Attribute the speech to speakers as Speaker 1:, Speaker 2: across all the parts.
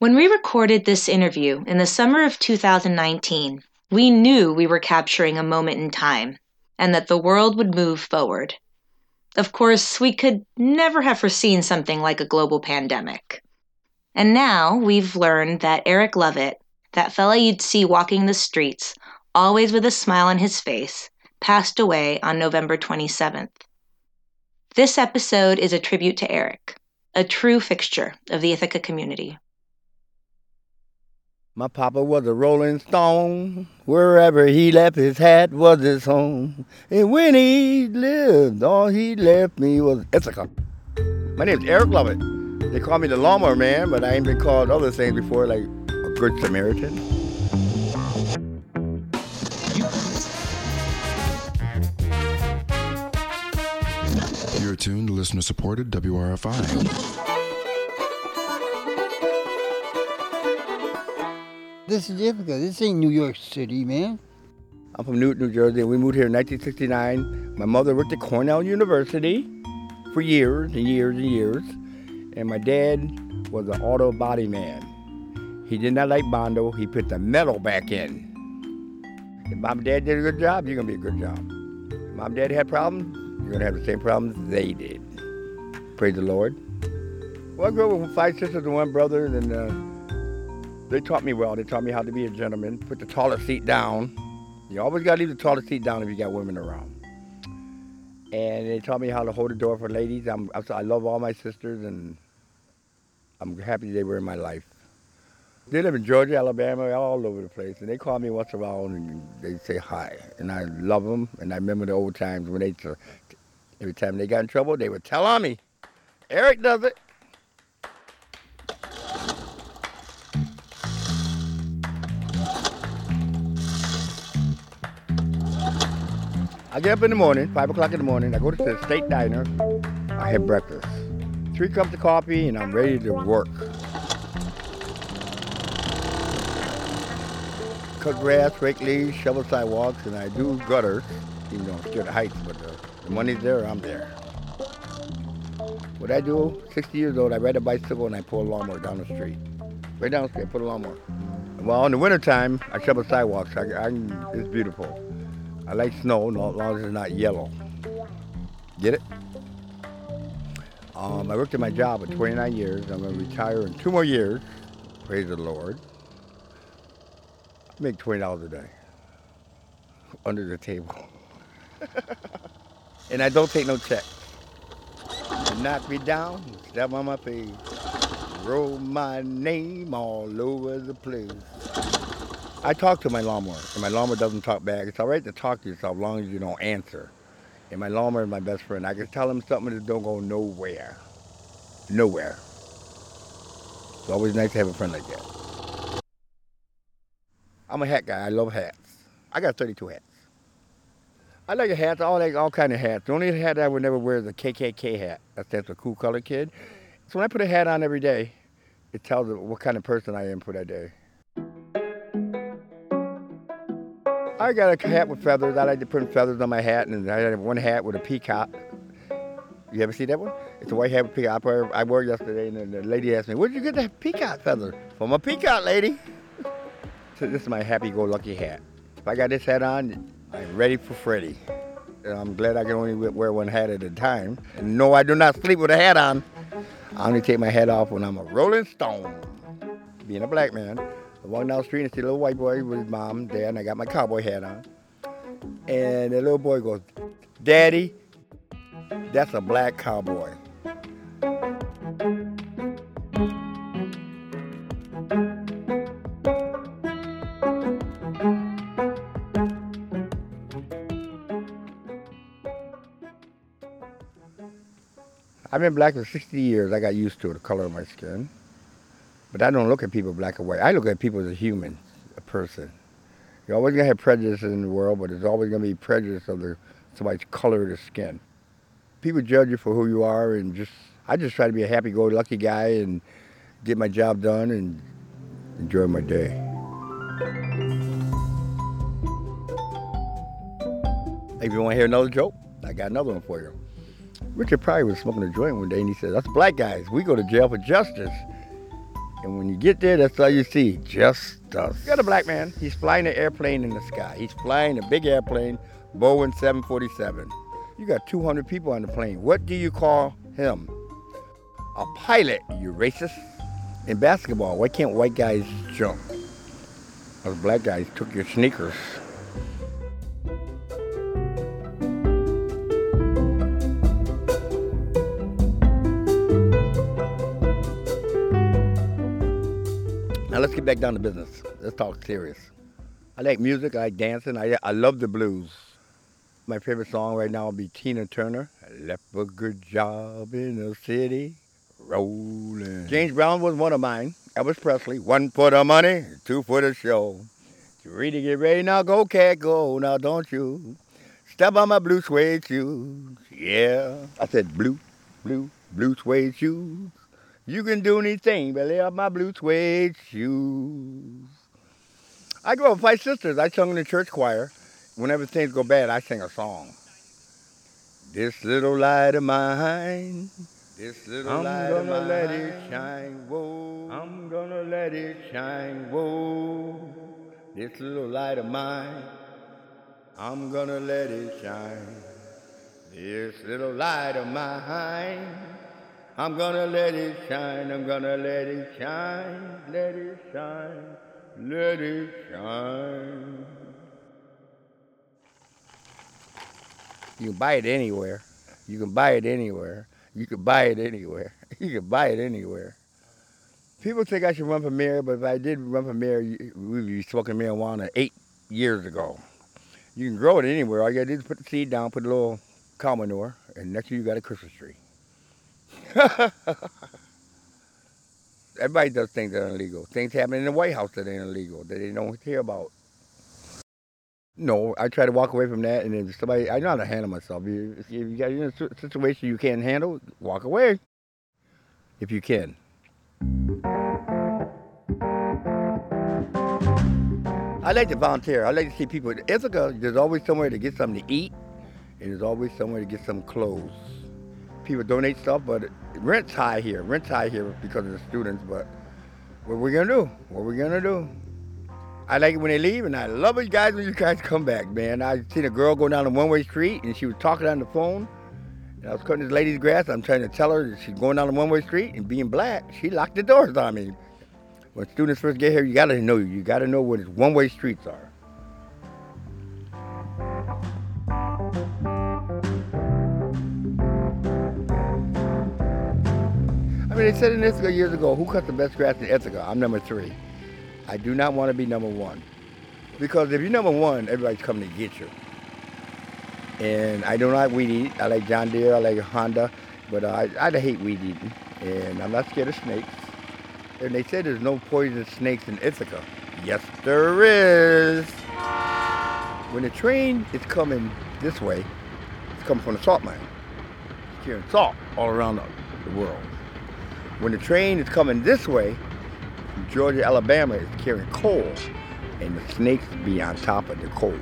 Speaker 1: When we recorded this interview in the summer of 2019, we knew we were capturing a moment in time and that the world would move forward. Of course, we could never have foreseen something like a global pandemic. And now we've learned that Eric Lovett, that fella you'd see walking the streets, always with a smile on his face, passed away on November 27th. This episode is a tribute to Eric, a true fixture of the Ithaca community.
Speaker 2: My papa was a rolling stone. Wherever he left his hat was his home. And when he lived, all he left me was Ithaca. My name's Eric Lovett. They call me the lawnmower man, but I ain't been called other things before, like a good Samaritan.
Speaker 3: You're tuned to listener supported WRFI.
Speaker 4: This is difficult. This ain't New York City, man.
Speaker 2: I'm from Newton, New Jersey. We moved here in 1969. My mother worked at Cornell University for years and years and years. And my dad was an auto body man. He did not like Bondo. He put the metal back in. If mom and dad did a good job, you're going to be a good job. If mom and dad had problems, you're going to have the same problems they did. Praise the Lord. Well, I grew up with five sisters and one brother, and uh, they taught me well. They taught me how to be a gentleman, put the toilet seat down. You always got to leave the toilet seat down if you got women around. And they taught me how to hold the door for ladies. I'm, I love all my sisters, and I'm happy they were in my life. They live in Georgia, Alabama, all over the place, and they call me once around and they say hi, and I love them. And I remember the old times when they, every time they got in trouble, they would tell on me. Eric does it. I get up in the morning, 5 o'clock in the morning. I go to the state diner. I have breakfast. Three cups of coffee, and I'm ready to work. Cut grass, rake leaves, shovel sidewalks, and I do gutters, even though I'm scared of heights, but uh, the money's there, I'm there. What I do, 60 years old, I ride a bicycle and I pull a lawnmower down the street. Right down the street, I put a lawnmower. Well, in the wintertime, I shovel sidewalks. I, I, it's beautiful. I like snow, as long as it's not yellow. Get it? Um, I worked at my job for 29 years. I'm going to retire in two more years. Praise the Lord. I make $20 a day under the table. and I don't take no check. Knock me down, step on my face, roll my name all over the place. I talk to my lawnmower, and my lawnmower doesn't talk back. It's all right to talk to yourself as long as you don't answer. And my lawnmower is my best friend. I can tell him something that don't go nowhere. Nowhere. It's always nice to have a friend like that. I'm a hat guy. I love hats. I got 32 hats. I like a hat. I like all kind of hats. The only hat I would never wear is a KKK hat. That stands for Cool Color Kid. So when I put a hat on every day, it tells what kind of person I am for that day. I got a hat with feathers. I like to put feathers on my hat, and I have one hat with a peacock. You ever see that one? It's a white hat with peacock. I wore it yesterday, and the lady asked me, "Where'd you get that peacock feather?" From a peacock, lady. so this is my happy-go-lucky hat. If I got this hat on, I'm ready for Freddy. I'm glad I can only wear one hat at a time. And no, I do not sleep with a hat on. I only take my hat off when I'm a Rolling Stone. Being a black man. I walk down the street and see a little white boy with his mom, dad, and I got my cowboy hat on. And the little boy goes, Daddy, that's a black cowboy. I've been black for 60 years. I got used to it, the color of my skin. But I don't look at people black or white. I look at people as a human, a person. You're always gonna have prejudice in the world, but there's always gonna be prejudice of the, somebody's color of the skin. People judge you for who you are, and just I just try to be a happy-go-lucky guy and get my job done and enjoy my day. If you want to hear another joke, I got another one for you. Richard Pryor was smoking a joint one day, and he said, "Us black guys, we go to jail for justice." And when you get there, that's all you see, just us. You got a black man. He's flying an airplane in the sky. He's flying a big airplane, Boeing 747. You got 200 people on the plane. What do you call him? A pilot, you racist. In basketball, why can't white guys jump? Those black guys took your sneakers. Now let's get back down to business. Let's talk serious. I like music, I like dancing, I, I love the blues. My favorite song right now will be Tina Turner. I left a good job in the city, rolling. James Brown was one of mine. Elvis Presley, one for the money, two for the show. Ready to get ready now? Go, cat, go. Now don't you step on my blue suede shoes. Yeah. I said blue, blue, blue suede shoes. You can do anything but lay off my blue suede shoes. I grew up with five sisters. I sung in the church choir. Whenever things go bad, I sing a song. This little light of mine, this little
Speaker 5: I'm
Speaker 2: light of
Speaker 5: gonna
Speaker 2: mine,
Speaker 5: let it
Speaker 2: shine, whoa.
Speaker 5: I'm gonna let it
Speaker 2: shine, whoa. This little light of mine, I'm gonna let it shine. This little light of mine, I'm gonna let it shine. I'm gonna let it shine, let it shine, let it shine. You can buy it anywhere. You can buy it anywhere. You can buy it anywhere. You can buy it anywhere. People think I should run for mayor, but if I did run for mayor, you- we'd be smoking marijuana eight years ago. You can grow it anywhere. All you gotta do is put the seed down, put a little cow manure, and next thing you got a Christmas tree. Everybody does things that are illegal. Things happen in the White House that ain't illegal, that they don't care about. No, I try to walk away from that, and if somebody, I know how to handle myself. If if you got in a situation you can't handle, walk away. If you can. I like to volunteer. I like to see people. In Ithaca, there's always somewhere to get something to eat, and there's always somewhere to get some clothes. People donate stuff, but rent's high here. Rent's high here because of the students, but what are we gonna do? What are we gonna do? I like it when they leave, and I love it, guys, when you guys come back, man. I seen a girl go down a one-way street, and she was talking on the phone. And I was cutting this lady's grass. I'm trying to tell her she's going down a one-way street, and being black, she locked the doors on me. When students first get here, you gotta know. You gotta know what one-way streets are. They said in Ithaca years ago, who cut the best grass in Ithaca? I'm number three. I do not want to be number one. Because if you're number one, everybody's coming to get you. And I don't like weed eat. I like John Deere, I like Honda, but I, I hate weed eating. And I'm not scared of snakes. And they said there's no poisonous snakes in Ithaca. Yes, there is. When the train is coming this way, it's coming from the salt mine. It's carrying salt all around the world. When the train is coming this way, Georgia, Alabama, it's carrying coal, and the snakes be on top of the coal.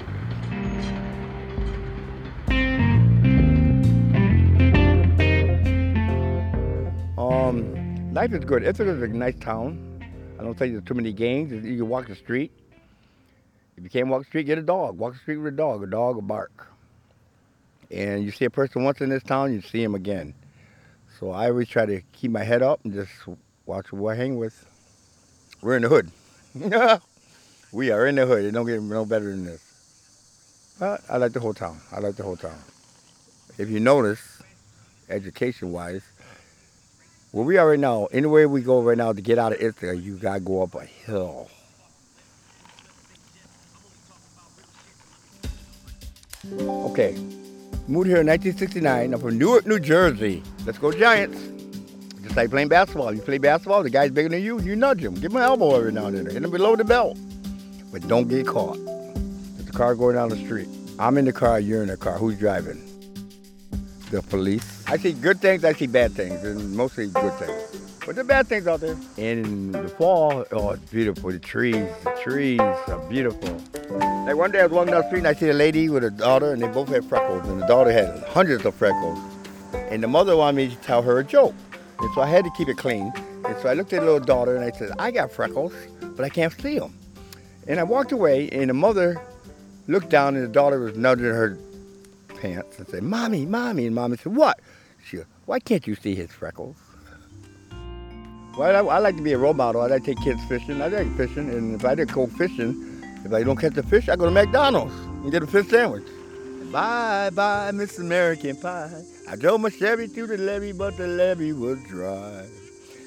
Speaker 2: Um, life is good. Ithaca's a nice town. I don't think there's too many gangs. You can walk the street. If you can't walk the street, get a dog. Walk the street with a dog. A dog will bark. And you see a person once in this town, you see him again. So I always try to keep my head up and just watch who I hang with. We're in the hood. we are in the hood. It don't get no better than this. But I like the whole town. I like the whole town. If you notice, education-wise, where we are right now, anywhere we go right now to get out of Ithaca, you gotta go up a hill. Okay, moved here in 1969. I'm from Newark, New Jersey. Let's go Giants. Just like playing basketball. You play basketball, the guy's bigger than you, you nudge him. Give him an elbow every now and then. Hit him below the belt. But don't get caught. There's a car going down the street. I'm in the car, you're in the car. Who's driving? The police. I see good things, I see bad things, and mostly good things. But are bad things out there. And in the fall, oh, it's beautiful. The trees, the trees are beautiful. Like one day I was walking down the street and I see a lady with a daughter, and they both had freckles, and the daughter had hundreds of freckles. And the mother wanted me to tell her a joke. And so I had to keep it clean. And so I looked at the little daughter and I said, I got freckles, but I can't see them. And I walked away, and the mother looked down, and the daughter was nudging her pants and said, Mommy, Mommy. And Mommy said, What? She goes, Why can't you see his freckles? Well, I, I like to be a role model. I like to take kids fishing. I like fishing, and if I didn't go fishing, if I don't catch the fish, I go to McDonald's and get a fish sandwich. Bye, bye, Miss American Pie. I drove my Chevy through the levee, but the levee was dry.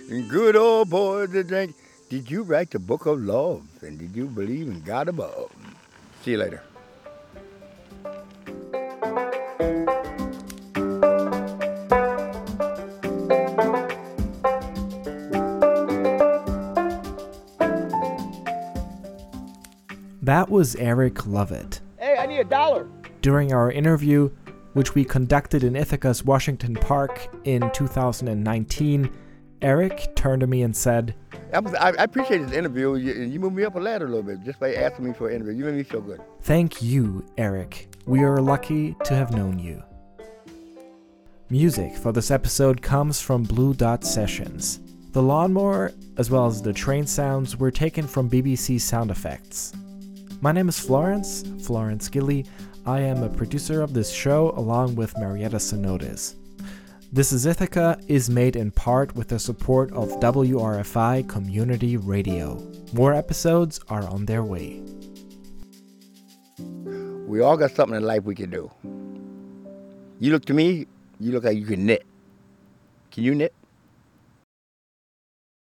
Speaker 2: And good old boys to drink. Did you write the book of love? And did you believe in God above? See you later.
Speaker 5: That was Eric Lovett.
Speaker 2: Hey, I need a dollar.
Speaker 5: During our interview, which we conducted in Ithaca's Washington Park in 2019, Eric turned to me and said,
Speaker 2: I, was, I, I appreciate this interview. You, you moved me up a ladder a little bit just by asking me for an interview. You made me feel good.
Speaker 5: Thank you, Eric. We are lucky to have known you. Music for this episode comes from Blue Dot Sessions. The lawnmower, as well as the train sounds, were taken from BBC Sound Effects. My name is Florence, Florence Gilly. I am a producer of this show along with Marietta Sonotis. This is Ithaca is made in part with the support of WRFI Community Radio. More episodes are on their way.
Speaker 2: We all got something in life we can do. You look to me, you look like you can knit. Can you knit?